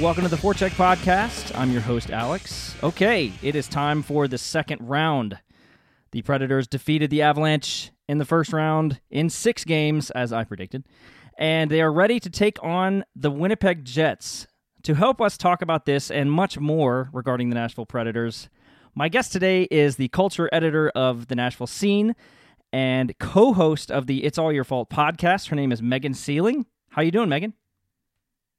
Welcome to the Forecheck Podcast. I'm your host, Alex. Okay, it is time for the second round. The Predators defeated the Avalanche in the first round in six games, as I predicted, and they are ready to take on the Winnipeg Jets. To help us talk about this and much more regarding the Nashville Predators, my guest today is the culture editor of the Nashville Scene and co-host of the It's All Your Fault podcast. Her name is Megan Seling. How are you doing, Megan?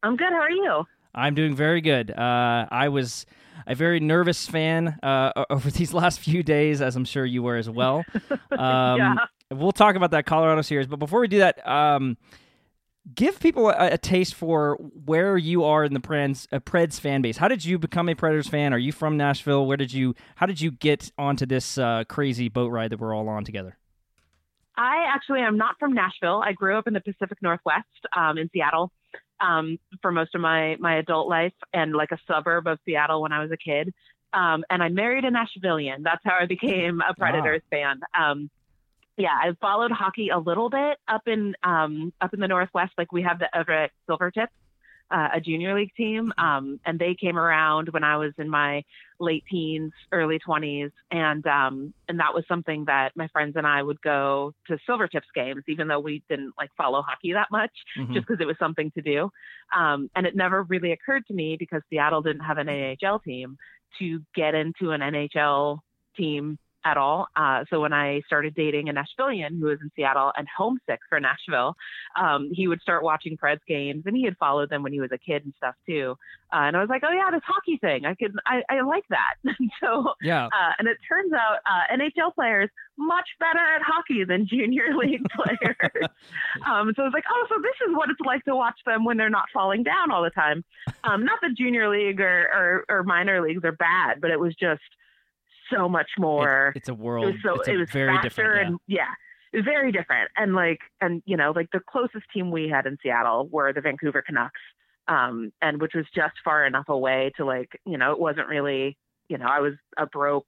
I'm good. How are you? I'm doing very good. Uh, I was a very nervous fan uh, over these last few days, as I'm sure you were as well. Um, Yeah. We'll talk about that Colorado series, but before we do that, um, give people a, a taste for where you are in the Preds, uh, Preds fan base. How did you become a Predators fan? Are you from Nashville? Where did you? How did you get onto this uh, crazy boat ride that we're all on together? I actually am not from Nashville. I grew up in the Pacific Northwest, um, in Seattle, um, for most of my my adult life, and like a suburb of Seattle when I was a kid. Um, and I married a Nashvilleian. That's how I became a Predators fan. Um, yeah, I followed hockey a little bit up in um, up in the Northwest. Like we have the Everett Silvertips, uh, a junior league team, um, and they came around when I was in my late teens, early twenties, and um, and that was something that my friends and I would go to Silvertips games, even though we didn't like follow hockey that much, Mhm. just because it was something to do. Um, and it never really occurred to me because Seattle didn't have an AHL team to get into an NHL team at all. Uh, so when I started dating a Nashvilleian who was in Seattle and homesick for Nashville, um, he would start watching Preds games, and he had followed them when he was a kid and stuff too. Uh, and I was like, oh yeah, this hockey thing, I could, I, I like that. so, Yeah, uh, and it turns out uh, NHL players much better at hockey than junior league players. um, so I was like, oh, so this is what it's like to watch them when they're not falling down all the time. Um, not that junior league or, or, or minor leagues are bad, but it was just so much more. it's a world. it was so it's it was very different. yeah. and yeah, it was very different. And like and you know like the closest team we had in Seattle were the Vancouver Canucks, um, and which was just far enough away to like you know it wasn't really you know I was a broke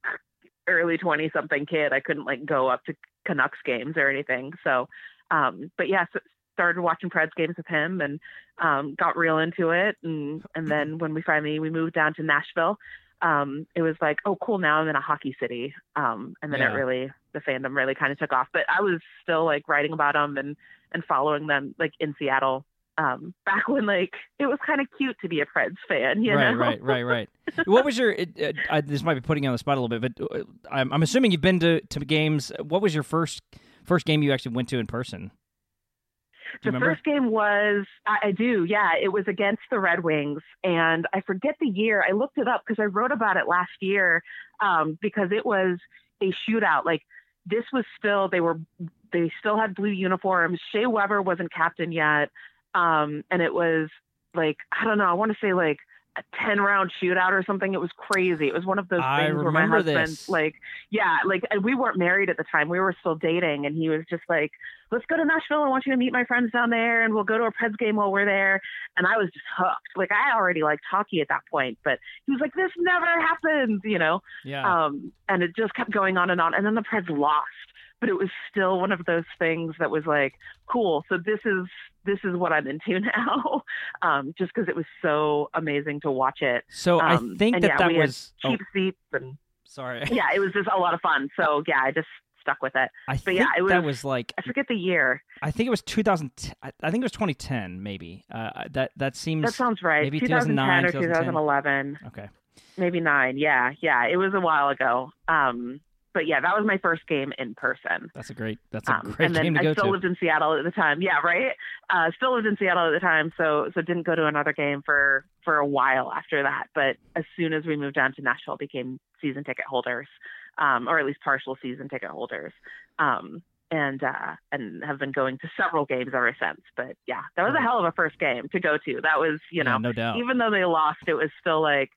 early twenty something kid. I couldn't like go up to Canucks games or anything. So, um, but yeah, so started watching Preds games with him and um, got real into it. And and then when we finally we moved down to Nashville, um, it was like, oh, cool, now I'm in a hockey city. Um, and then Yeah. it really, the fandom really kind of took off. But I was still like writing about them and, and following them like in Seattle um, back when like it was kind of cute to be a Preds fan, you right, know? right, right, right. what was your? It, it, I, this might be putting you on the spot a little bit, but uh, I'm, I'm assuming you've been to, to games. What was your first first game you actually went to in person? The remember? first game was I, I do yeah it was against the red wings and i forget the year i looked it up because i wrote about it last year um, because it was a shootout like this was still they were they still had blue uniforms shea weber wasn't captain yet um, and it was like i don't know i want to say like a 10 round shootout or something it was crazy it was one of those I things where my remember husband this. like yeah like and we weren't married at the time we were still dating and he was just like let's go to Nashville. I want you to meet my friends down there and we'll go to a Preds game while we're there. And I was just hooked. Like I already liked hockey at that point, but he was like, this never happens, you know? Yeah, Um, and it just kept going on and on. And then the Preds lost, but it was still one of those things that was like, cool. So this is, this is what I'm into now. Um, just cause it was so amazing to watch it. so I Um, think and that yeah, that was. Oh, cheap seats and sorry. yeah, it was just a lot of fun. So yeah, I just stuck with it. I but think yeah, it that was- was like. I forget the year. I think it was 2000. I I think it was 2010, maybe. Uh, that that seems. That sounds right. maybe 2010 or 2009, 2011, okay. maybe nine. Yeah, yeah. It was a while ago. Um, but yeah, that was my first game in person. That's a great. That's a great Um, great and then game to I go still to. lived in Seattle at the time. Yeah, right. Uh, still lived in Seattle at the time, so so didn't go to another game for for a while after that. But as soon as we moved down to Nashville, became season ticket holders, um, or at least partial season ticket holders. Um, and uh, and have been going to several games ever since. But yeah, that was a hell of a first game to go to. That was you Yeah, know no doubt. even though they lost, it was still like,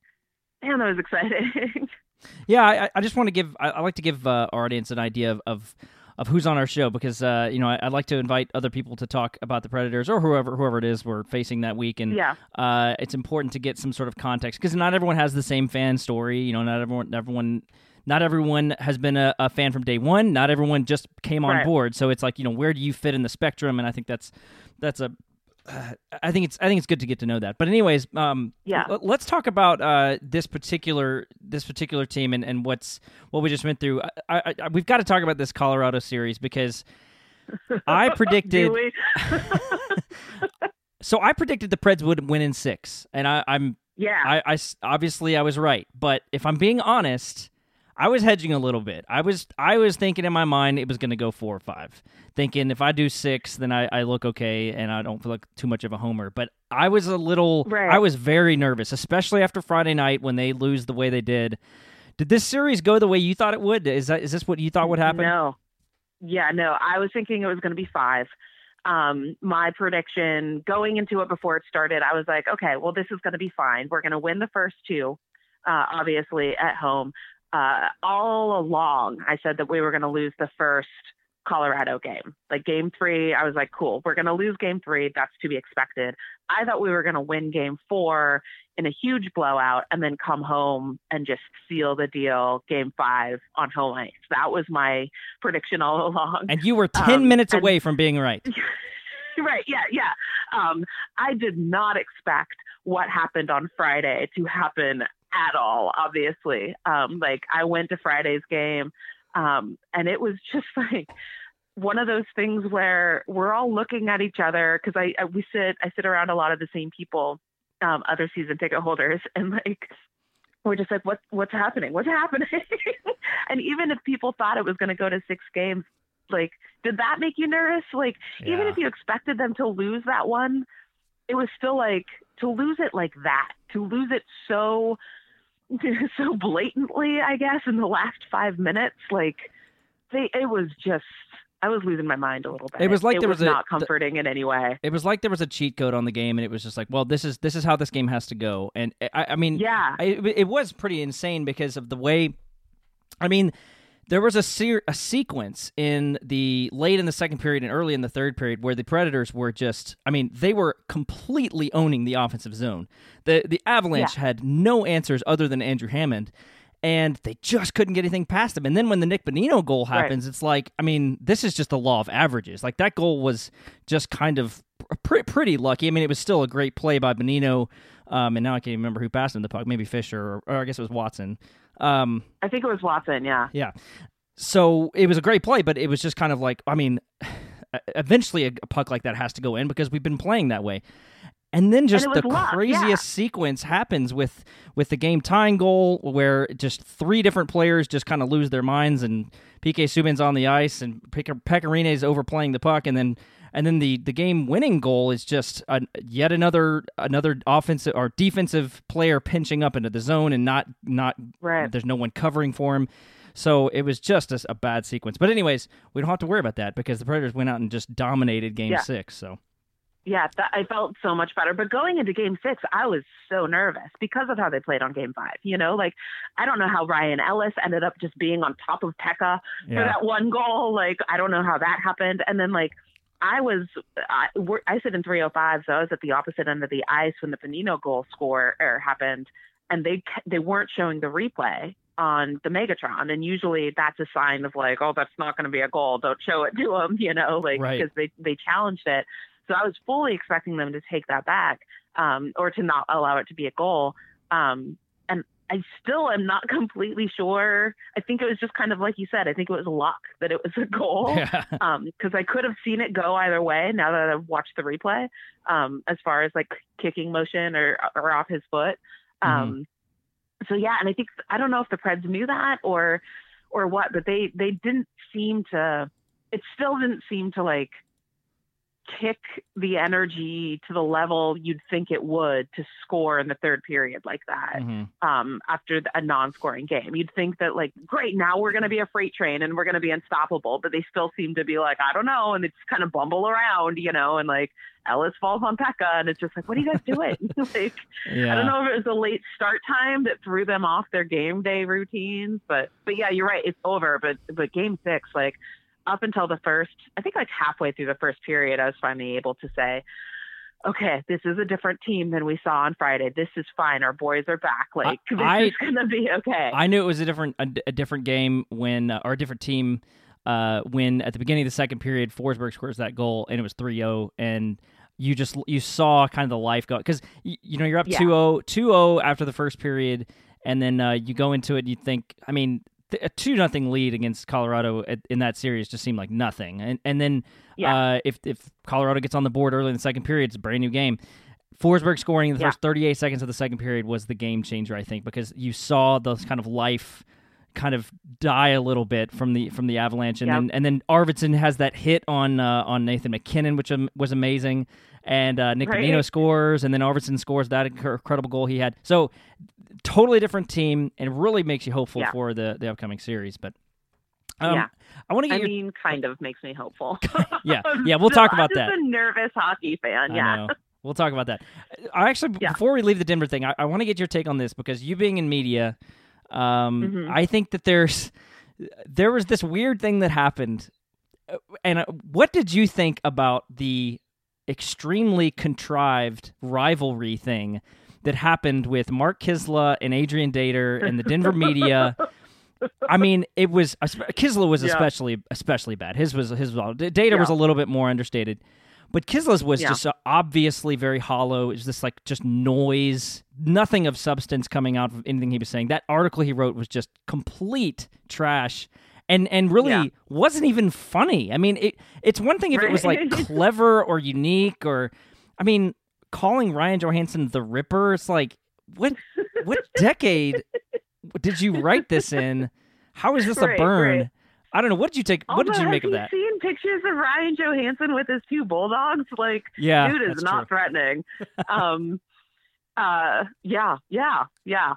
man, that was exciting. Yeah, I, I just want to give. I, I like to give uh, our audience an idea of, of of who's on our show because uh, you know I, I'd like to invite other people to talk about the Predators or whoever whoever it is we're facing that week, and yeah, uh, it's important to get some sort of context because not everyone has the same fan story. You know, not everyone, everyone, not everyone has been a, a fan from day one. Not everyone just came on Right. board. So it's like you know, where do you fit in the spectrum? And I think that's that's a uh, I think it's I think it's good to get to know that. But anyways, um, Yeah. l- let's talk about uh, this particular this particular team and, and what's what we just went through. I, I, I, we've got to talk about this Colorado series because I predicted. So I predicted the Preds would win in six, and I, I'm yeah. I obviously I was right, but if I'm being honest, I was hedging a little bit. I was I was thinking in my mind it was going to go four or five, thinking if I do six, then I, I look okay and I don't feel like too much of a homer. But I was a little, Right. I was very nervous, especially after Friday night when they lose the way they did. Did this series go the way you thought it would? Is that is this what you thought would happen? No. Yeah, no. I was thinking it was going to be five. Um, my prediction going into it before it started, I was like, okay, well, this is going to be fine. We're going to win the first two, uh, obviously at home. Uh, all along, I said that we were going to lose the first Colorado game. Like game three, I was like, cool, we're going to lose game three. That's to be expected. I thought we were going to win game four in a huge blowout and then come home and just seal the deal game five on home ice. That was my prediction all along. And you were ten Um, minutes and- away from being right. right. Yeah. Yeah. Um, I did not expect what happened on Friday to happen at all, obviously. Um, like I went to Friday's game, um, and it was just like one of those things where we're all looking at each other because I, I we sit I sit around a lot of the same people, um, other season ticket holders, and like we're just like, what what's happening? What's happening? and even if people thought it was going to go to six games, like did that make you nervous? Like even if you expected them to lose that one, it was still like to lose it like that, to lose it so so blatantly, I guess, in the last five minutes, like they it was just I was losing my mind a little bit. It was like it there was, was a- not comforting in any way. It was like there was a cheat code on the game, and it was just like, well, this is this is how this game has to go. And I, I mean, Yeah. I, it was pretty insane because of the way. I mean, there was a a sequence in the late in the second period and early in the third period where the Predators were just. I mean, they were completely owning the offensive zone. the The Avalanche had no answers other than Andrew Hammond. And they just couldn't get anything past them. And then when the Nick Bonino goal Right. happens, it's like, I mean, this is just the law of averages. Like that goal was just kind of pr- pretty lucky. I mean, it was still a great play by Bonino. Um, and now I can't even remember who passed him the puck. Maybe Fisher, or, or I guess it was Watson. Um, I think it was Watson, yeah. yeah. So it was a great play, but it was just kind of like, I mean, eventually a, a puck like that has to go in because we've been playing that way. And then just was the luck, craziest yeah. sequence happens with with the game tying goal, where just three different players just kind of lose their minds, and PK Subban's on the ice, and Pekka Rinne is overplaying the puck, and then and then the the game winning goal is just a, yet another another offensive or defensive player pinching up into the zone and not not Right. there's no one covering for him. So it was just a, a bad sequence. But anyways, we don't have to worry about that because the Predators went out and just dominated Game Yeah. Six. So Yeah, that, I felt so much better. But going into game six, I was so nervous because of how they played on game five. You know, like I don't know how Ryan Ellis ended up just being on top of Pekka for that one goal. Like I don't know how that happened. And then like I was, I, I sit in 305, so I was at the opposite end of the ice when the Bonino goal score or happened, and they they weren't showing the replay on the Megatron, and usually that's a sign of like, oh, that's not going to be a goal. Don't show it to them, you know, like Right. because they they challenged it. So I was fully expecting them to take that back, um, or to not allow it to be a goal. Um, I still am not completely sure. I think it was just kind of like you said. I think it was luck that it was a goal yeah, um because I could have seen it go either way now that I've watched the replay um as far as like kicking motion or or off his foot um so yeah and I think I don't know if the Preds knew that or or what but they they didn't seem to it still didn't seem to like kick the energy to the level you'd think it would to score in the third period like that Mhm. um, after a non-scoring game. You'd think that like, great, now we're going to be a freight train and we're going to be unstoppable, but they still seem to be like, I don't know, and they just kind of bumble around, you know, and like Ellis falls on Pekka, and it's just like, what are you guys doing? like, yeah. I don't know if it was the late start time that threw them off their game day routines, but but yeah, you're right, it's over. But but game six, like up until the first, I think like halfway through the first period, I was finally able to say. Okay, this is a different team than we saw on Friday. This is fine. Our boys are back. Like this I- is gonna be okay. I knew it was a different a, a different game when uh, or a different team uh, when at the beginning of the second period Forsberg scores that goal and it was 3-0 and you just you saw kind of the life go because you, you know you're up Yeah. 2-0 2-0 after the first period and then uh, you go into it and you think i mean a 2 nothing lead against colorado at, in that series just seemed like nothing and and then Yeah. uh, if if colorado gets on the board early in the second period it's a brand new game Forsberg scoring in the Yeah. first 38 seconds of the second period was the game changer, I think, because you saw those kind of life kind of die a little bit from the from the Avalanche, and Yep. then and then Arvidsson has that hit on uh, on Nathan MacKinnon, which was amazing, and uh, Nick Right. Bonino scores, and then Arvidsson scores that incredible goal he had. So totally different team, and really makes you hopeful Yeah. for the the upcoming series. But um, Yeah. I want to get I your mean, kind of makes me hopeful. yeah yeah we'll talk about just that. a nervous hockey fan. I Yeah. know. We'll talk about that. I actually, Yeah. before we leave the Denver thing, I, I want to get your take on this because you being in media, um, Mhm. I think that there's there was this weird thing that happened. Uh, And uh, what did you think about the extremely contrived rivalry thing that happened with Mark Kiszla and Adrian Dater and the Denver media? I mean, it was Kiszla was Yeah. especially especially bad. His was his was Dater was a little bit more understated, but Kiszla's was Yeah. just uh, obviously very hollow. It was just like just noise, nothing of substance coming out of anything he was saying. That article he wrote was just complete trash. And and really Yeah. wasn't even funny. I mean, it it's one thing if it was like clever or unique or I mean, calling Ryan Johansen the Ripper, it's like what what decade did you write this in? How is this a burn? right. I don't know. What did you take? What did you make of that? Seen pictures of Ryan Johansen with his two bulldogs. Like, Yeah, dude is not true. threatening. um, uh, yeah, yeah, yeah.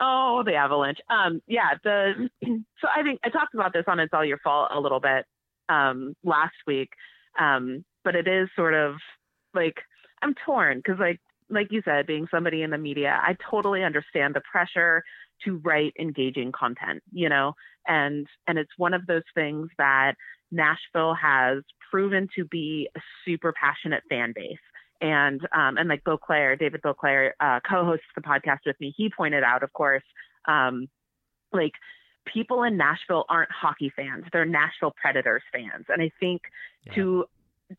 Oh, the Avalanche. Um, yeah. The so I think I talked about this on "It's All Your Fault" a little bit um last week. Um, but it is sort of like I'm torn because like like you said, being somebody in the media, I totally understand the pressure to write engaging content, you know, and and it's one of those things that Nashville has proven to be a super passionate fan base. And um, and like Beauclair, David Beauclair, uh, co-hosts the podcast with me. He pointed out, of course, um, like people in Nashville aren't hockey fans; they're Nashville Predators fans. And I think Yeah. to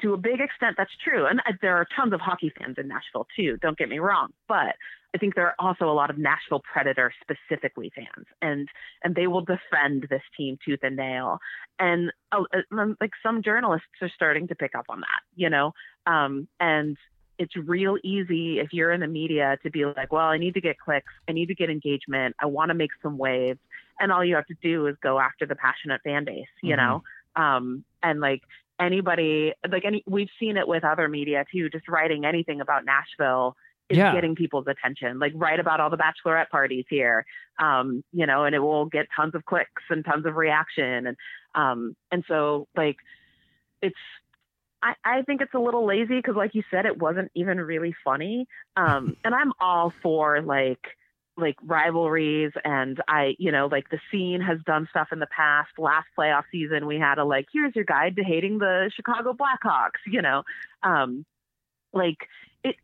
to a big extent, that's true. And uh, there are tons of hockey fans in Nashville too. Don't get me wrong, but I think there are also a lot of Nashville Predator specifically fans, and and they will defend this team tooth and nail. And uh, uh, like some journalists are starting to pick up on that, you know. Um, and it's real easy if you're in the media to be like, well, I need to get clicks, I need to get engagement, I want to make some waves, and all you have to do is go after the passionate fan base, you Mhm. know. Um, and like anybody, like any, we've seen it with other media too. Just writing anything about Nashville is Yeah. getting people's attention. Like write about all the bachelorette parties here, um, you know, and it will get tons of clicks and tons of reaction, and um, and so like it's I, I think it's a little lazy because, like you said, it wasn't even really funny. Um, and I'm all for like like rivalries, and I, you know, like the scene has done stuff in the past. Last playoff season, we had a like, here's your guide to hating the Chicago Blackhawks. You know, um, like it.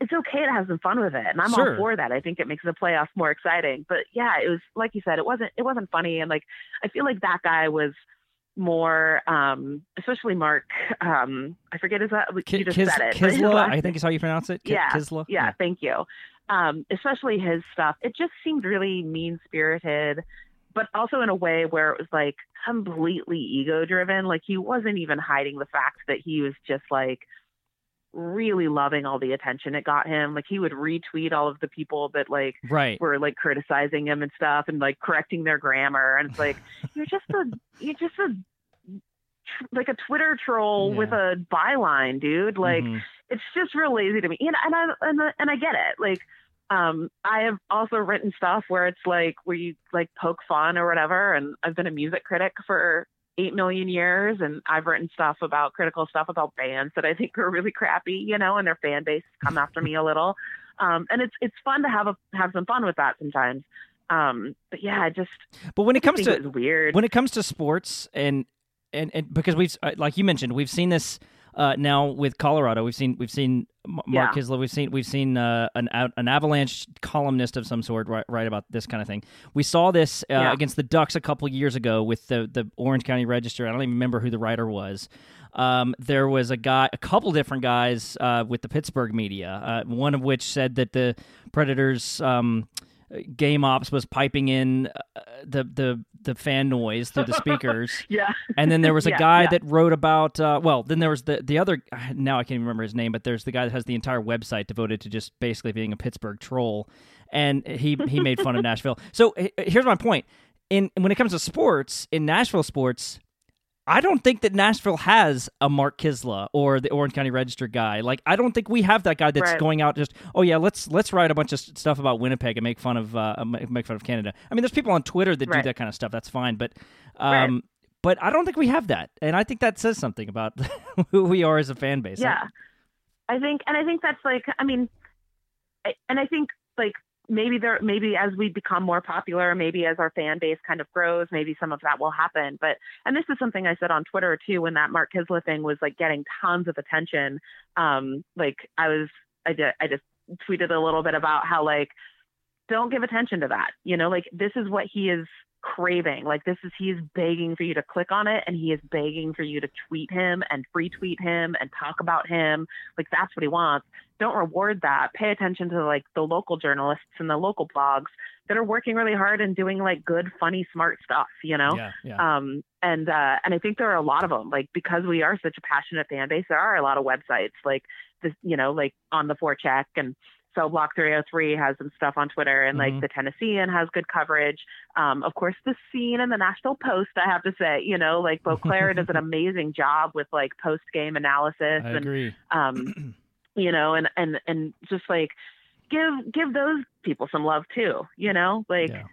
It's okay to have some fun with it, and I'm Sure. all for that. I think it makes the playoffs more exciting. But yeah, it was like you said, it wasn't it wasn't funny, and like I feel like that guy was more um especially mark um i forget his that Ki- you just said it Kiszla, I think is how you pronounce it. Ki- Yeah, Kiszla. yeah, thank you. Um, especially his stuff. It just seemed really mean spirited, but also in a way where it was like completely ego driven. Like he wasn't even hiding the fact that he was just like really loving all the attention it got him. Like he would retweet all of the people that like Right. were like criticizing him and stuff and like correcting their grammar. And it's like, you're just a, you're just a, like a Twitter troll with a byline, dude. Like, Mhm. it's just real lazy to me. And, and I and, I- and I get it. Like, um, I have also written stuff where it's like where you like poke fun or whatever. And I've been a music critic for eight million years, and I've written stuff about critical stuff about bands that I think are really crappy, you know, and their fan base come after me a little. Um, and it's it's fun to have a have some fun with that sometimes. Um, but yeah, I just But when it comes to weird. when it comes to sports and and, and because we've uh, like you mentioned we've seen this uh, now with Colorado we've seen we've seen Mark Yeah. Kiszla we've seen we've seen uh, an an avalanche columnist of some sort write, write about this kind of thing we saw this uh, Yeah. against the Ducks a couple years ago with the the Orange County Register I don't even remember who the writer was Um, there was a guy, a couple different guys uh, with the Pittsburgh media. Uh, one of which said that the Predators. Um, game ops was piping in uh, the the the fan noise through the speakers. yeah. And then there was a Yeah, guy yeah. that wrote about uh, well, then there was the the other now I can't even remember his name, but there's the guy that has the entire website devoted to just basically being a Pittsburgh troll and he he made fun of Nashville. So here's my point. In when it comes to sports, in Nashville sports, I don't think that Nashville has a Mark Kiszla or the Orange County Register guy. Like I don't think we have that guy that's Right. going out just oh yeah let's let's write a bunch of stuff about Winnipeg and make fun of uh, make fun of Canada. I mean, there's people on Twitter that do that kind of stuff. That's fine, but Right. um, but I don't think we have that, and I think that says something about who we are as a fan base. Yeah. I think, and I think that's like, I mean, I- and I think like maybe there, maybe as we become more popular, maybe as our fan base kind of grows, maybe some of that will happen. But, and this is something I said on Twitter too, when that Mark Kiszla thing was like getting tons of attention. Um, like I was, I did, I just tweeted a little bit about how like, don't give attention to that. You know, like this is what he is craving. Like this is he's begging for you to click on it and he is begging for you to tweet him and retweet him and talk about him. Like that's what he wants. Don't reward that. Pay attention to like the local journalists and the local blogs that are working really hard and doing like good, funny, smart stuff, you know? yeah, yeah. Um, and uh, and I think there are a lot of them. Like because we are such a passionate fan base, there are a lot of websites like this, you know, like on the four forecheck and so Block 303 has some stuff on Twitter, and Mhm. like the Tennessean has good coverage. Um, of course, the Scene and the Nashville Post, I have to say, you know, like Beauclair does an amazing job with like post game analysis I and agree. um, you know, and and and just like give give those people some love too, you know, like Yeah.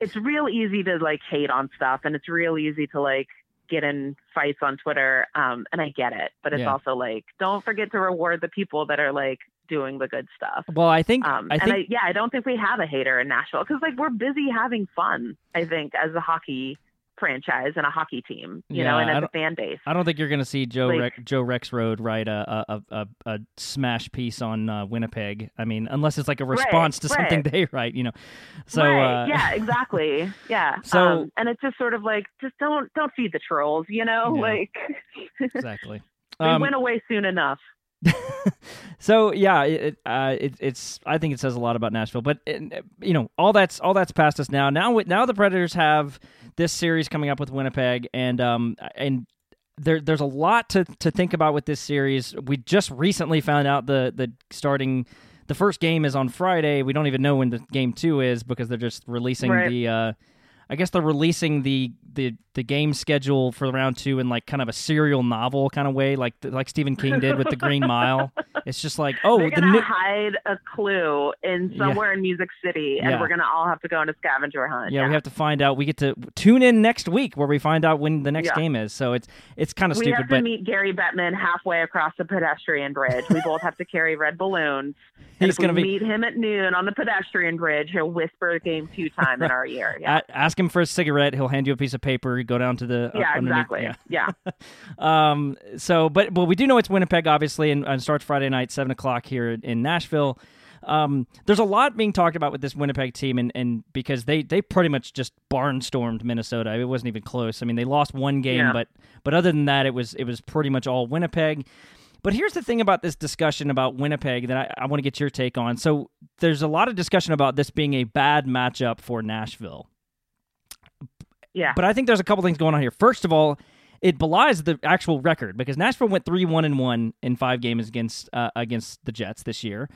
it's real easy to like hate on stuff, and it's real easy to like get in fights on Twitter, um, and I get it, but it's Yeah. also like don't forget to reward the people that are like doing the good stuff. Well, I think Um, I and think I, yeah, I don't think we have a hater in Nashville because like we're busy having fun. I think as a hockey franchise and a hockey team, you know, and as a fan base. I don't think you're going to see Joe Like- Rex, Joe Rexrode write a a, a, a smash piece on uh, Winnipeg. I mean, unless it's like a response to something right. they write, you know. So right. uh, yeah, exactly. Yeah. So- um, and it's just sort of like just don't don't feed the trolls, you know? Yeah. Like exactly. they Um, went away soon enough. so yeah, it, it, uh, it, it's. I think it says a lot about Nashville, but uh, you know, all that's all that's past us now. Now, now the Predators have this series coming up with Winnipeg, and um, and there, there's a lot to to think about with this series. We just recently found out the the starting. The first game is on Friday. We don't even know when the game two is because they're just releasing Right. the. Uh, I guess they're releasing the, the the game schedule for round two in like kind of a serial novel kind of way, like like Stephen King did with the Green Mile. It's just like, oh, They're the gonna new, hide a clue in Yeah. somewhere in Music City, and Yeah. we're gonna all have to go on a scavenger hunt. yeah, we have to find out. We get to tune in next week where we find out when the next Yeah. game is. So it's it's kind of stupid. we have to but meet Gary Bettman halfway across the pedestrian bridge. We both have to carry red balloons. He's gonna be meet him at noon on the pedestrian bridge. He'll whisper game two time in our ear. Yeah, a- ask him for a cigarette. He'll hand you a piece of paper. Go down to the uh, yeah, underneath- exactly. yeah. Yeah. Um. So, but but we do know it's Winnipeg, obviously, and, and starts Friday night, seven o'clock here in Nashville. Um, there's a lot being talked about with this Winnipeg team, and, and because they, they pretty much just barnstormed Minnesota. It wasn't even close. I mean, they lost one game, Yeah. but but other than that, it was it was pretty much all Winnipeg. But here's the thing about this discussion about Winnipeg that I, I want to get your take on. So there's a lot of discussion about this being a bad matchup for Nashville. Yeah. But I think there's a couple things going on here. First of all, it belies the actual record because Nashville went three one and one in five games against uh, against the Jets this year.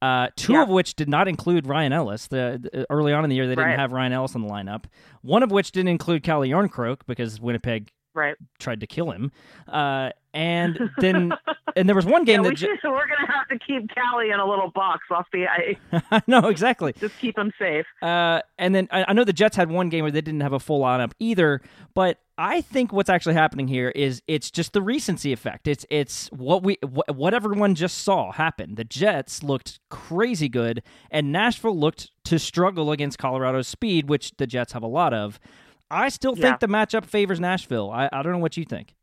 Uh, two Yeah. of which did not include Ryan Ellis. The, the- early on in the year they didn't have Ryan Ellis on the lineup. One of which didn't include Calle Järnkrok because Winnipeg Right. tried to kill him. Uh, and then and there was one Yeah, game we that should, we're gonna have to keep Calle in a little box off the ice. I know exactly. Just keep him safe. Uh, and then I, I know the Jets had one game where they didn't have a full lineup either. But I think what's actually happening here is it's just the recency effect. It's it's what we what, what everyone just saw happen. The Jets looked crazy good, and Nashville looked to struggle against Colorado's speed, which the Jets have a lot of. I still think Yeah. the matchup favors Nashville. I, I don't know what you think.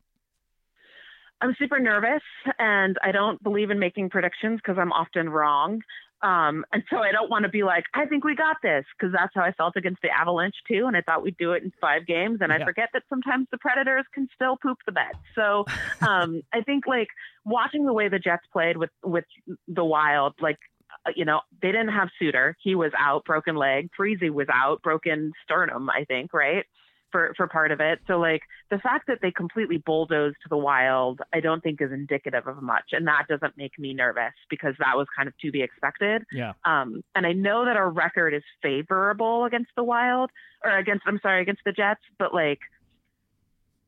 I'm super nervous and I don't believe in making predictions because I'm often wrong. Um, and so I don't want to be like, I think we got this, because that's how I felt against the Avalanche too. And I thought we'd do it in five games. And Yeah. I forget that sometimes the Predators can still poop the bed. So um, I think like watching the way the Jets played with with the Wild, like uh, you know, they didn't have Suter. He was out, broken leg. Freezy was out, broken sternum, I think, right? For for part of it. So like the fact that they completely bulldozed the wild, I don't think is indicative of much. And that doesn't make me nervous because that was kind of to be expected. Yeah. Um, and I know that our record is favorable against the Wild or against I'm sorry against the Jets, but like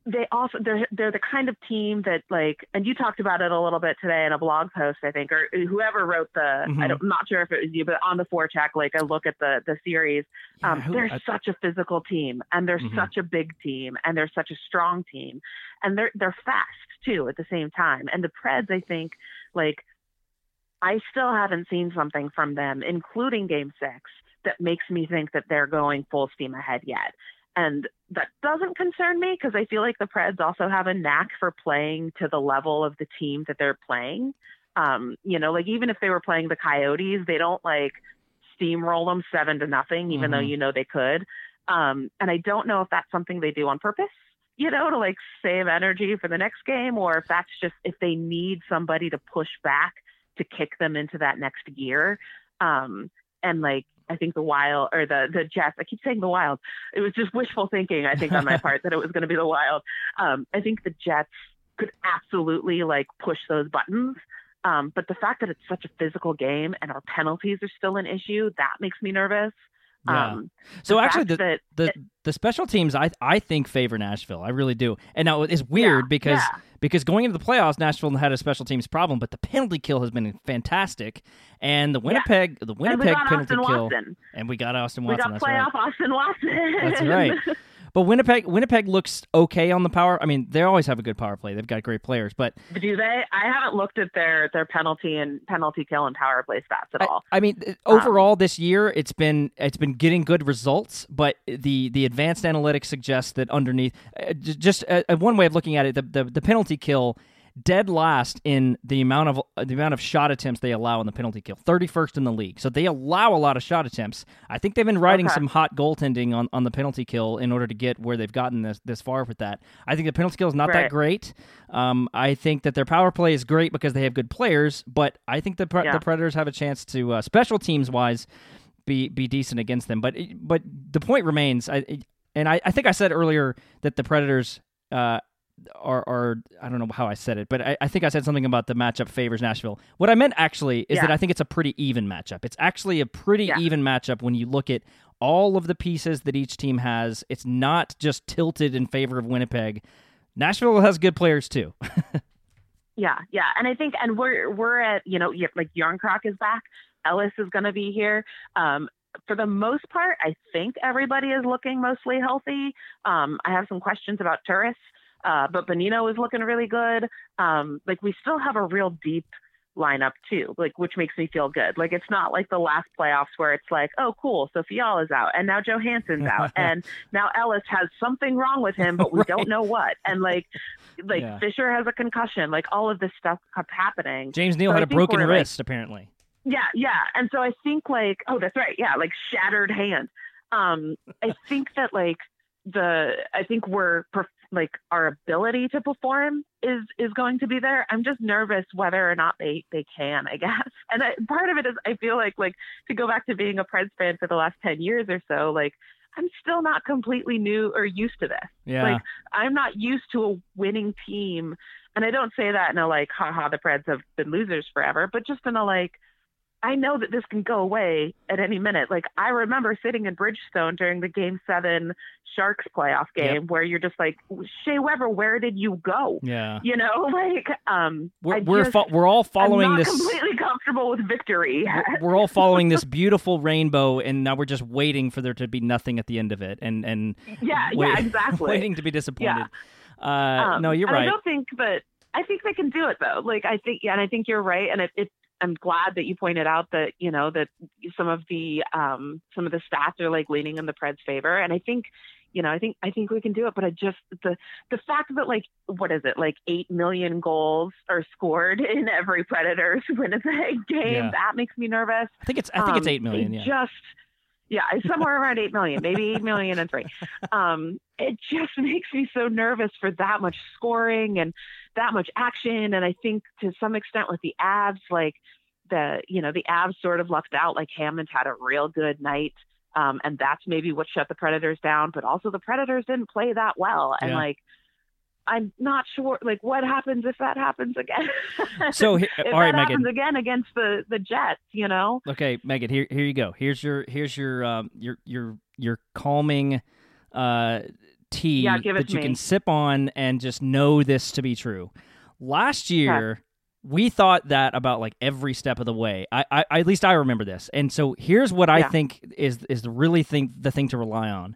they also they're they're the kind of team that like and you talked about it a little bit today in a blog post I think or whoever wrote the Mhm. I don't, I'm not sure if it was you but on the four forecheck like I look at the the series Yeah, um, who- they're I- such a physical team and they're Mhm. such a big team and they're such a strong team and they're they're fast too at the same time and the Preds I think like I still haven't seen something from them, including game six, that makes me think that they're going full steam ahead yet. And that doesn't concern me because I feel like the Preds also have a knack for playing to the level of the team that they're playing. Um, you know, like even if they were playing the Coyotes, they don't like steamroll them seven to nothing, even though Mhm. you know they could. Um, and I don't know if that's something they do on purpose, you know, to like save energy for the next game, or if that's just if they need somebody to push back to kick them into that next gear. Um, and like I think the Wild or the the Jets. I keep saying the Wild. It was just wishful thinking, I think, on my part that it was going to be the Wild. Um, I think the Jets could absolutely like push those buttons. Um, but the fact that it's such a physical game and our penalties are still an issue, that makes me nervous. Yeah. Um, so actually, the, that the the special teams I I think favor Nashville. I really do. And now it's weird Yeah, because yeah. Because going into the playoffs, Nashville had a special teams problem, but the penalty kill has been fantastic. And the Winnipeg the Winnipeg penalty Austin kill Watson. and we got Austin Watson. We got that's right. playoff Austin Watson. That's right. But Winnipeg Winnipeg looks okay on the power. I mean, they always have a good power play. They've got great players, but Do they? I haven't looked at their their penalty and penalty kill and power play stats at all. I mean, uh, Um, overall this year it's been it's been getting good results, but the the advanced analytics suggests that underneath, uh, just uh, uh, one way of looking at it, the, the the penalty kill dead last in the amount of uh, the amount of shot attempts they allow in the penalty kill, thirty first in the league. So they allow a lot of shot attempts. I think they've been riding Okay. some hot goaltending on, on the penalty kill in order to get where they've gotten this this far with that. I think the penalty kill is not that great. Um, I think that their power play is great because they have good players, but I think the pre- Yeah. the Predators have a chance to uh, special teams wise be be decent against them. But but the point remains, I and I, I think I said earlier that the Predators uh, are are I don't know how I said it, but I, I think I said something about the matchup favors Nashville. What I meant actually is Yeah. that I think it's a pretty even matchup. It's actually a pretty Yeah. even matchup when you look at all of the pieces that each team has. It's not just tilted in favor of Winnipeg. Nashville has good players too. Yeah, yeah, and I think, and we're we're at you know like Järnkrok is back, Ellis is going to be here. Um, for the most part, I think everybody is looking mostly healthy. Um, I have some questions about Turris, uh, but Bonino is looking really good. Um, like we still have a real deep lineup too, like which makes me feel good. Like it's not like the last playoffs where it's like, oh cool, so Fiala's out and now Johansen's out and now Ellis has something wrong with him, but we Right. don't know what. And like like Yeah. Fisher has a concussion, like all of this stuff kept happening. James Neal So had a broken we're, like- wrist apparently. Yeah, yeah. And so I think like, oh, that's right. Yeah, like shattered hand. Um, I think that like the I think we're like our ability to perform is is going to be there. I'm just nervous whether or not they they can. I guess. And I, part of it is I feel like like to go back to being a Preds fan for the last ten years or so. Like I'm still not completely new or used to this. Yeah. Like I'm not used to a winning team. And I don't say that in a like, haha, the Preds have been losers forever, but just in a like, I know that this can go away at any minute. Like I remember sitting in Bridgestone during the Game Seven Sharks playoff game where you're just like, Shea Weber, where did you go? yeah. You know, like um, We're we're, just, fo- we're all following I'm not this. completely comfortable with victory. we're- all following this beautiful rainbow, and now we're just waiting for there to be nothing at the end of it, and and yeah, wait- yeah, exactly. waiting to be disappointed. Uh, Um, no, you're right. I don't think that I think they can do it though. Like I think, yeah, and I think you're right. And it, it I'm glad that you pointed out that you know that some of the um some of the stats are like leaning in the Preds' favor. And I think you know, I think I think we can do it. But I just the the fact that like what is it like eight million goals are scored in every Predators Winnipeg game Yeah. that makes me nervous. I think it's I think it's Um, eight million. Yeah. Just yeah, somewhere around eight million, maybe eight million and three. Um, it just makes me so nervous for that much scoring and that much action. And I think to some extent with the Avs, like the you know the Avs sort of lucked out. Like Hammond had a real good night. Um, and that's maybe what shut the Predators down, but also the Predators didn't play that well. And Yeah. like, I'm not sure, like, what happens if that happens again? So if all right, that Megan. happens again against the the Jets, you know? Okay, Megan, here here you go. Here's your here's your um your your your calming uh tea Yeah, that you me. can sip on and just know this to be true. Last year we thought that about like every step of the way. I, I at least I remember this. And so here's what I Yeah. think is is the really think the thing to rely on.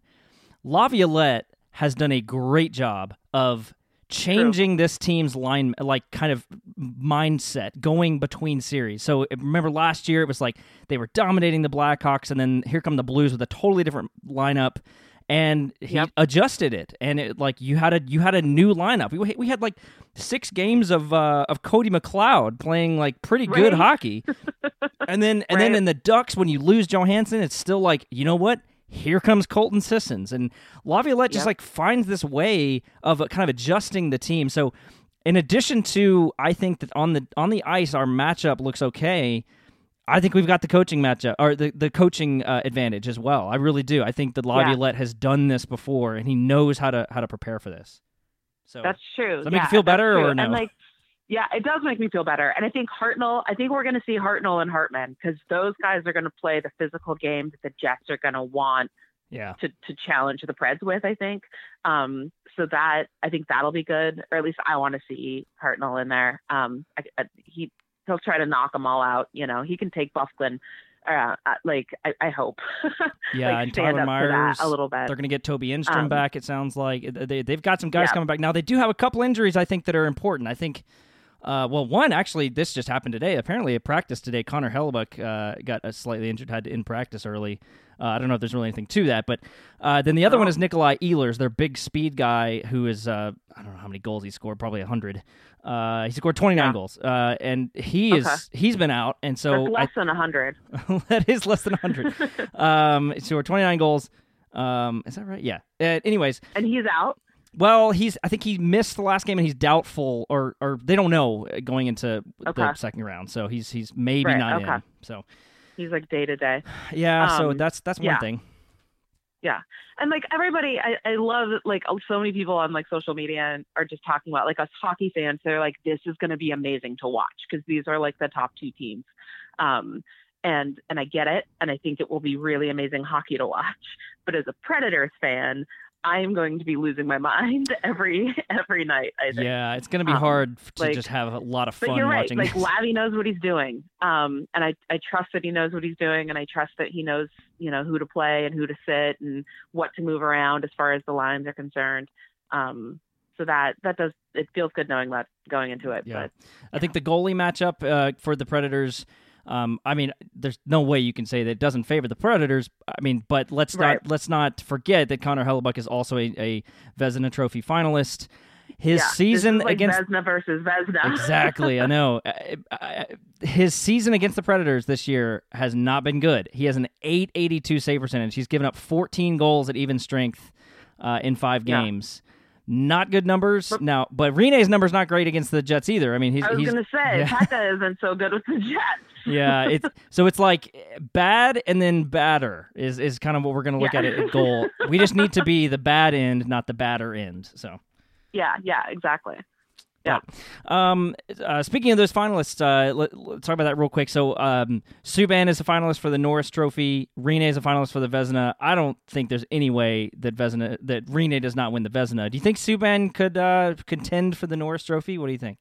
Laviolette has done a great job of changing this team's line like kind of mindset going between series. So remember last year it was like they were dominating the Blackhawks and then here come the Blues with a totally different lineup and he Yep. adjusted it and it like you had a you had a new lineup. We we had like 6 games of uh of Cody McLeod playing like pretty good hockey. and then and then in the Ducks when you lose Johansen it's still like, you know what? Here comes Colton Sissons and Laviolette just Yep. like finds this way of uh, kind of adjusting the team. So in addition to I think that on the on the ice our matchup looks okay. I think we've got the coaching matchup or the the coaching uh, advantage as well. I really do. I think that Laviolette has done this before and he knows how to how to prepare for this. So That's true. Does that make you feel better true. or no? And like, yeah, it does make me feel better. And I think Hartnell, I think we're going to see Hartnell and Hartman because those guys are going to play the physical game that the Jets are going to want yeah. to, to challenge the Preds with, I think. Um, so that, I think that'll be good, or at least I want to see Hartnell in there. Um, I, I, he, he'll try to knock them all out. You know, he can take Byfuglien. Uh, uh, like I, I hope. Yeah, like and Tyler Myers a little bit. They're going to get Toby Enstrom Um, back. It sounds like they they've got some guys Yeah. coming back now. They do have a couple injuries I think that are important. I think. Uh, well, one actually, this just happened today. Apparently, at practice today, Connor Hellebuyck uh, got a slightly injured, had to in practice early. Uh, I don't know if there's really anything to that, but uh, then the other one Oh. is Nikolaj Ehlers, their big speed guy, who is uh, I don't know how many goals he scored, probably hundred. Uh, he scored 29 Yeah. goals, uh, and he Okay. is he's been out, and so That's I less than a hundred. that is less than 100. um, so 29 goals. Um, is that right? Yeah. Uh, anyways, and he's out. Well, he's I think he missed the last game and he's doubtful or or they don't know uh, going into the second round. So he's he's maybe Right, not okay. in. So He's like day to day. yeah, so Um, that's that's one yeah. thing. Yeah, and like everybody I, I love like oh, so many people on like social media are just talking about like us hockey fans they're like this is going to be amazing to watch because these are like the top two teams um and and i get it and i think it will be really amazing hockey to watch but as a predators fan i am going to be losing my mind every every night i think Yeah, it's going to be Um, hard to like- just have a lot of fun. but you're right. watching Like this. Lavi knows what he's doing, um, and I I trust that he knows what he's doing, and I trust that he knows you know who to play and who to sit and what to move around as far as the lines are concerned. Um, so that that does it feels good knowing that going into it. Yeah. But I think the goalie matchup uh, for the Predators. Um, I mean, there's no way you can say that it doesn't favor the Predators. I mean, but let's Right. not let's not forget that Connor Hellebuyck is also a, a Vezina Trophy finalist. His yeah, season like against Vezina versus Vezina. exactly, I know. Uh, uh, His season against the Predators this year has not been good. He has an 882 save percentage. He's given up 14 goals at even strength uh, in five Yeah. Not good numbers now, but Rinne's numbers not great against the Jets either. I mean, he's I was he's gonna say yeah. Pekka isn't so good with the Jets. yeah, it's so it's like bad and then badder is is kind of what we're gonna look Yeah. at at goal. We just need to be the bad end, not the batter end. So, Yeah, yeah, exactly. Yeah. um, uh, speaking of those finalists, uh, let, us talk about that real quick. So, um, Subban is a finalist for the Norris Trophy. Rinne is a finalist for the Vezina. I don't think there's any way that Vezina that Rinne does not win the Vezina. Do you think Subban could uh, contend for the Norris Trophy? What do you think?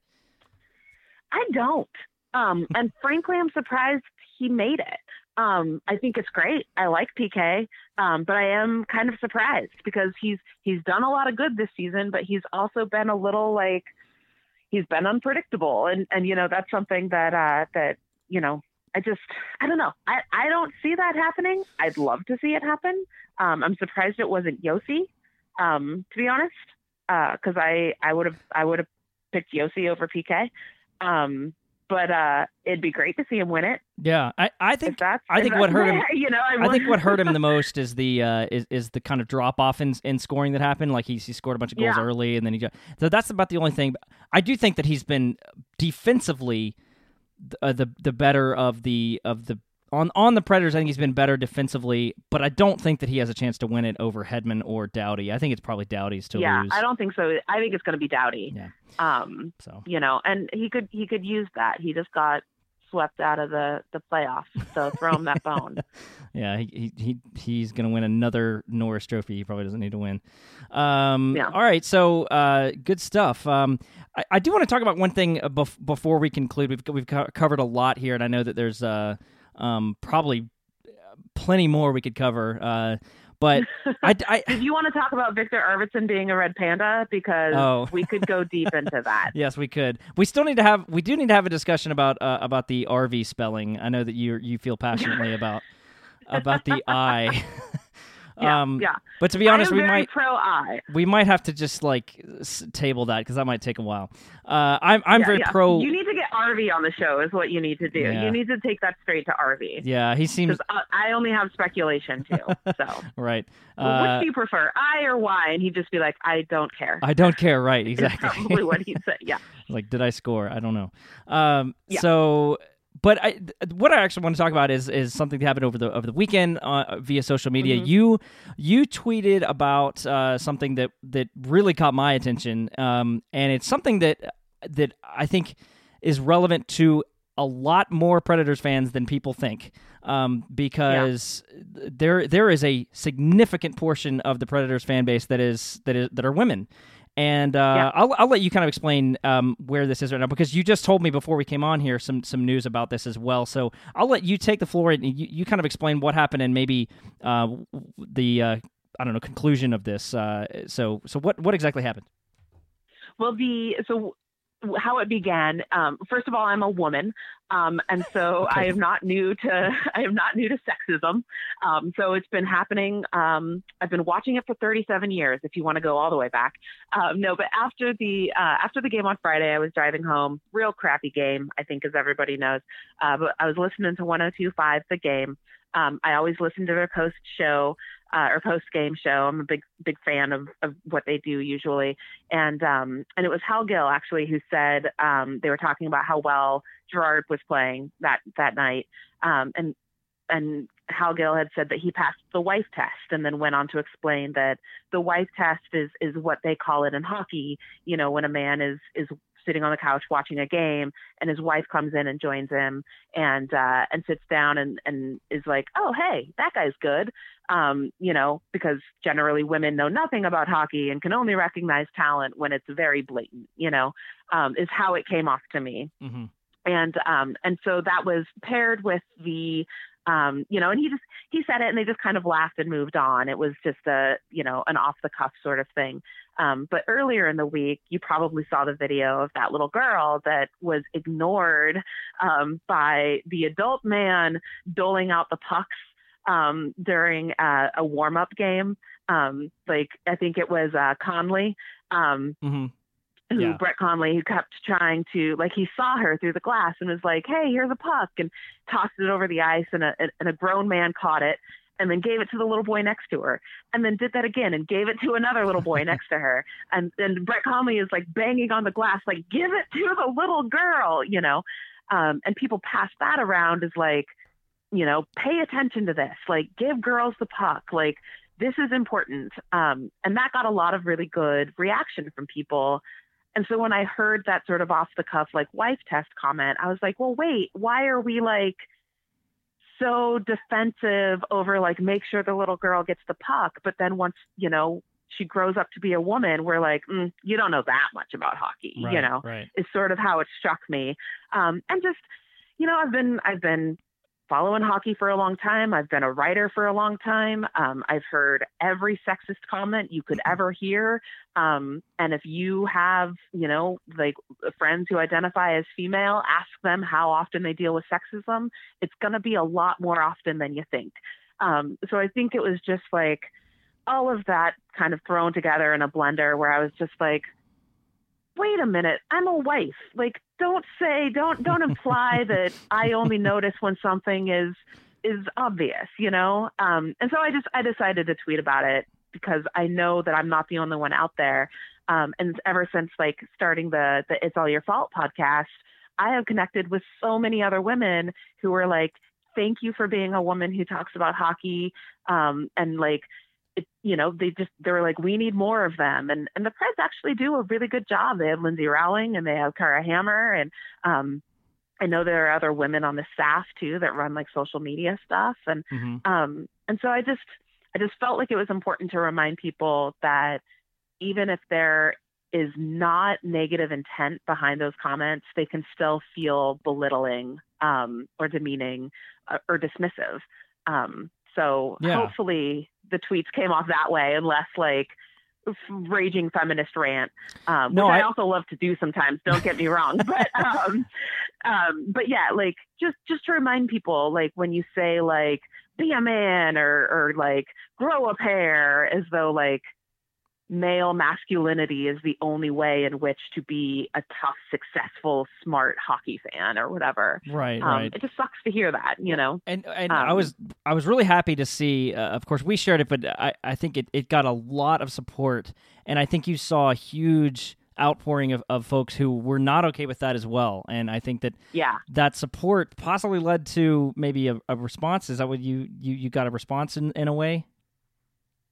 I don't. Um, and frankly, I'm surprised he made it. Um, I think it's great. I like PK, um, but I am kind of surprised because he's he's done a lot of good this season, but he's also been a little like he's been unpredictable, and and you know that's something that uh, that you know I just I don't know. I I don't see that happening. I'd love to see it happen. Um, I'm surprised it wasn't Josi. um, to be honest, because I I would have I would have picked Josi over PK. Um, but uh, it'd be great to see him win it. Yeah, I, I think that's I think what hurt him- You know, I think what hurt him the most is the uh, is is the kind of drop off in in scoring that happened. Like he he scored a bunch of goals Yeah. early, and then he just, so that's about the only thing. I do think that he's been defensively uh, the the better of the of the on on the Predators. I think he's been better defensively, but I don't think that he has a chance to win it over Hedman or Doughty. I think it's probably Doughty's to yeah, lose. I don't think so. I think it's going to be Dowdy. Yeah. Um, So you know, and he could he could use that. He just got swept out of the the playoffs, so throw him that bone. Yeah, he, he he he's gonna win another Norris Trophy. He probably doesn't need to win. Um, Yeah. All right, so uh, good stuff. Um, I, I do want to talk about one thing uh, bef- before we conclude. We've we've co- covered a lot here, and I know that there's uh, um, probably plenty more we could cover. Uh, but I, I Did you want to talk about Viktor Arvidsson being a red panda? Because Oh. we could go deep into that. yes, we could. We still need to have we do need to have a discussion about uh, about the RV spelling. I know that you you feel passionately about about the I. Yeah, um, yeah. But to be honest, we might pro I. we might have to just like s- table that because that might take a while. Uh, I'm I'm Yeah, very yeah. pro. You need to get RV on the show. Is what you need to do. Yeah. You need to take that straight to RV. yeah, he seems Because I, only have speculation too. So, right. Well, Uh, which do you prefer, I or Y? And he'd just be like, I don't care. I don't care. Right. Exactly. probably what he'd say. Yeah. like, did I score? I don't know. Um, Yeah. So, but I, what I actually want to talk about is is something that happened over the over the weekend uh, via social media. Mhm. You you tweeted about uh, something that that really caught my attention, um, and it's something that that I think is relevant to a lot more Predators fans than people think, um, because there there is a significant portion of the Predators fan base that is that is that are women. And uh, Yeah. I'll, I'll let you kind of explain um, where this is right now because you just told me before we came on here some some news about this as well. So I'll let you take the floor and you, you kind of explain what happened and maybe uh, the uh, I don't know conclusion of this. Uh, so so what what exactly happened? Well, the so how it began. Um, first of all, I'm a woman, um, and so Okay. I am not new to I am not new to sexism. Um, so it's been happening. Um, I've been watching it for 37 years. If you want to go all the way back, um, no. But after the uh, after the game on Friday, I was driving home. Real crappy game, I think, as everybody knows. Uh, but I was listening to 102.5 the game. Um, I always listen to their post show uh, or post game show. I'm a big big fan of, of what they do usually and um and it was Hal Gill actually who said um they were talking about how well Girard was playing that that night um and and Hal Gill had said that he passed the wife test and then went on to explain that the wife test is is what they call it in hockey you know when a man is is sitting on the couch watching a game and his wife comes in and joins him and uh and sits down and and is like oh hey that guy's good um, you know, because generally women know nothing about hockey and can only recognize talent when it's very blatant, you know, um, is how it came off to me. Mm-hmm. And um, and so that was paired with the um, you know, and he just he said it and they just kind of laughed and moved on. It was just a, you know, an off the cuff sort of thing. Um, but earlier in the week, you probably saw the video of that little girl that was ignored um, by the adult man doling out the pucks um, during a warm up game. Um, like I think it was uh, Connolly, um, Mm-hmm. Who Yeah. Brett Connolly, who kept trying to like he saw her through the glass and was like, "Hey, here's a puck," and tossed it over the ice, and a and a grown man caught it. And then gave it to the little boy next to her, and then did that again, and gave it to another little boy next to her. And then Brett Connolly is like banging on the glass, like "Give it to the little girl," you know. Um, and people pass that around as like, you know, pay attention to this. Like, give girls the puck. Like, this is important. Um, and that got a lot of really good reaction from people. And so when I heard that sort of off the cuff, like wife test comment, I was like, well, wait, why are we like so defensive over like make sure the little girl gets the puck? But then once, you know, she grows up to be a woman, we're like, mm, you don't know that much about hockey, Right, you know? right. is sort of how it struck me. Um, and just, you know, I've been I've been following hockey for a long time. I've been a writer for a long time. Um, I've heard every sexist comment you could ever hear. Um, and if you have, you know, like friends who identify as female, ask them how often they deal with sexism. It's going to be a lot more often than you think. Um, so I think it was just like all of that kind of thrown together in a blender where I was just like, wait a minute, I'm a wife. Like, don't say, don't, don't imply that I only notice when something is, is obvious, you know? Um, and so I just, I decided to tweet about it because I know that I'm not the only one out there. Um, and ever since like starting the, the It's All Your Fault podcast, I have connected with so many other women who are like, thank you for being a woman who talks about hockey. Um, and like, it, you know, they just they were like, we need more of them, and and the Preds actually do a really good job. They have Lindsay Rowling and they have Kara Hammer, and um, I know there are other women on the staff too that run like social media stuff, and mm-hmm. um, and so I just I just felt like it was important to remind people that even if there is not negative intent behind those comments, they can still feel belittling um, or demeaning uh, or dismissive. Um, so yeah. hopefully the tweets came off that way and less like raging feminist rant, um, no, which I, I, also love to do sometimes. Don't get me wrong, but um, um, but yeah, like just just to remind people, like when you say like be a man or or like grow a pair, as though like male masculinity is the only way in which to be a tough, successful, smart hockey fan or whatever. Right, um, right. It just sucks to hear that, you know. And and um, I was I was really happy to see. Uh, of course, we shared it, but I I think it it got a lot of support, and I think you saw a huge outpouring of, of folks who were not okay with that as well and i think that yeah that support possibly led to maybe a, a response is that what you you, you got a response in, in a way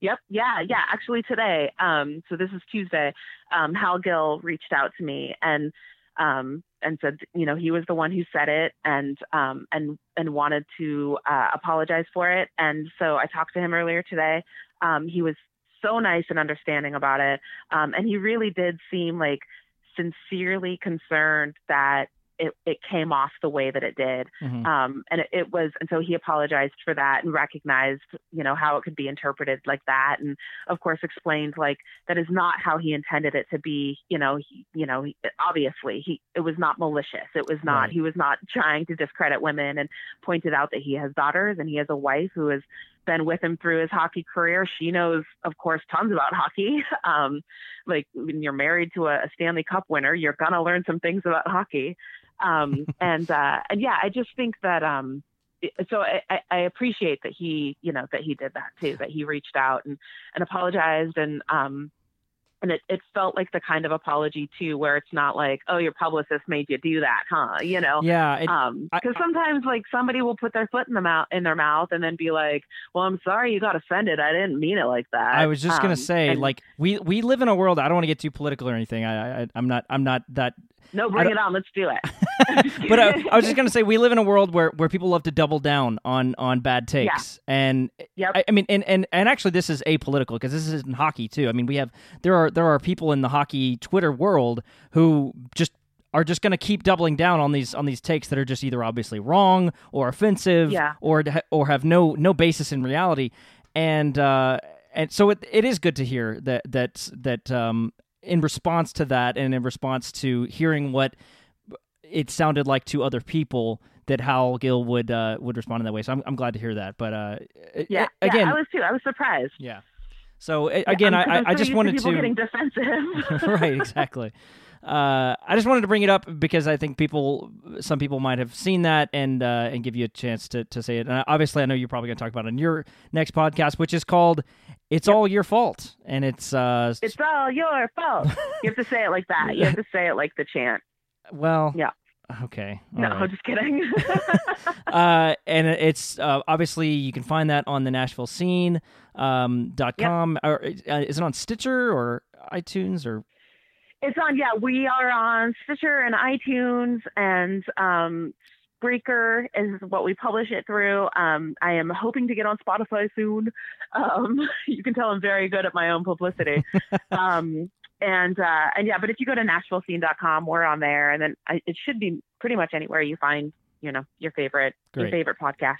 Yep. Yeah. Yeah. Actually, today, um, so this is Tuesday, um, Hal Gill reached out to me and um, and said, you know, he was the one who said it and um, and and wanted to uh, apologize for it. And so I talked to him earlier today. Um, he was so nice and understanding about it, um, and he really did seem like sincerely concerned that it, it came off the way that it did. Mm-hmm. Um, and it, it, was, and so he apologized for that and recognized, you know, how it could be interpreted like that. And of course explained like that is not how he intended it to be. You know, he, you know, he, obviously he, it was not malicious. It was not, right. he was not trying to discredit women and pointed out that he has daughters and he has a wife who has been with him through his hockey career. She knows, of course, tons about hockey. Um, like when you're married to a, a Stanley Cup winner, you're gonna learn some things about hockey. Um, and uh, and yeah, I just think that um, so I, I appreciate that he, you know, that he did that too, that he reached out and, and apologized and, um, and it, it felt like the kind of apology too where it's not like oh your publicist made you do that huh you know yeah it, um because sometimes like somebody will put their foot in the mouth in their mouth and then be like well i'm sorry you got offended i didn't mean it like that i was just um, gonna say and, like we we live in a world i don't want to get too political or anything i, I i'm not i'm not that no, bring it on. Let's do it. but I, I, was just gonna say, we live in a world where, where people love to double down on on bad takes, yeah. and yep. I, I, mean, and, and and actually, this is apolitical because this is in hockey too. I mean, we have there are there are people in the hockey Twitter world who just are just going to keep doubling down on these on these takes that are just either obviously wrong or offensive, yeah. or or have no no basis in reality, and. uh and so it, it is good to hear that that that um, in response to that and in response to hearing what it sounded like to other people that Hal Gill would uh, would respond in that way. So I'm I'm glad to hear that. But uh, yeah, again, yeah, I was too. I was surprised. Yeah. So again, yeah, I, I just wanted to getting defensive. right, exactly. Uh, I just wanted to bring it up because I think people, some people might have seen that and uh, and give you a chance to, to say it. And obviously, I know you're probably going to talk about it in your next podcast, which is called "It's yep. All Your Fault," and it's uh, it's all your fault. you have to say it like that. You have to say it like the chant. Well, yeah. Okay. no, right. I'm just kidding. uh, and it's uh, obviously you can find that on the Nashville scene um, dot com. Yep. Or, uh, is it on Stitcher or iTunes or it's on, yeah, we are on Stitcher and iTunes and um, Spreaker is what we publish it through. Um, I am hoping to get on Spotify soon. Um, you can tell I'm very good at my own publicity. um, and uh, and yeah, but if you go to NashvilleScene.com, we're on there, and then I, it should be pretty much anywhere you find you know your favorite Great. your favorite podcasts.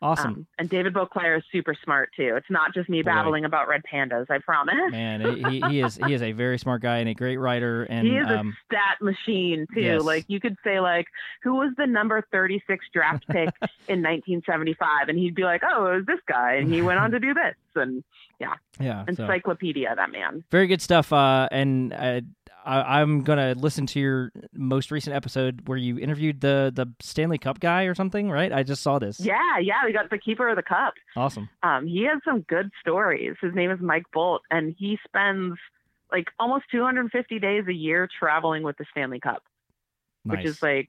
Awesome. Um, and David Boclair is super smart too. It's not just me Boy. babbling about red pandas. I promise. Man, he, he is he is a very smart guy and a great writer. And he is um, a stat machine too. yes. Like you could say like, who was the number 36 draft pick in 1975? And he'd be like, oh, it was this guy, and he went on to do this. And yeah, yeah, encyclopedia, that man. very good stuff. Uh, and uh, I, I'm gonna listen to your most recent episode where you interviewed the the Stanley Cup guy or something, right? I just saw this. Yeah, yeah, we got the keeper of the cup. Awesome. Um, he has some good stories. His name is Mike Bolt, and he spends like almost 250 days a year traveling with the Stanley Cup, Nice. which is like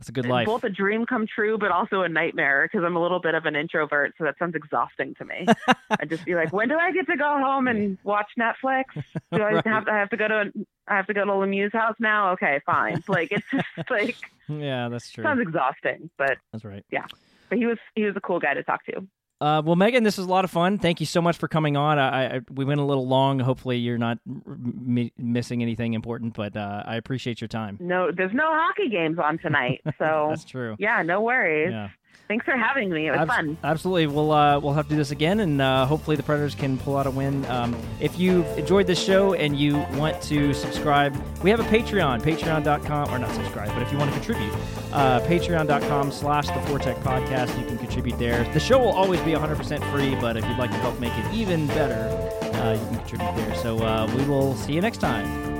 That's a good life. both a dream come true, but also a nightmare because I'm a little bit of an introvert, so that sounds exhausting to me. I'd just be like, when do I get to go home and watch Netflix? Do I Right. have to I have to go to I have to go to Lemieux's house now? Okay, fine. Like it's just like Yeah, that's true. sounds exhausting, but That's right. Yeah, but he was he was a cool guy to talk to. Uh, well, Megan, this was a lot of fun. Thank you so much for coming on. I, I we went a little long. Hopefully, you're not m- missing anything important, but uh, I appreciate your time. No, there's no hockey games on tonight, so That's true. yeah, no worries. Yeah, Thanks for having me. It was Abs- fun. absolutely. We'll uh, we'll have to do this again, and uh, hopefully the Predators can pull out a win. Um, if you've enjoyed this show and you want to subscribe, we have a Patreon, Patreon.com, or not subscribe, but if you want to contribute, uh, Patreon.com/slash The Foretech Podcast. You can contribute there. The show will always be 100% free, but if you'd like to help make it even better, uh, you can contribute there. So uh, we will see you next time.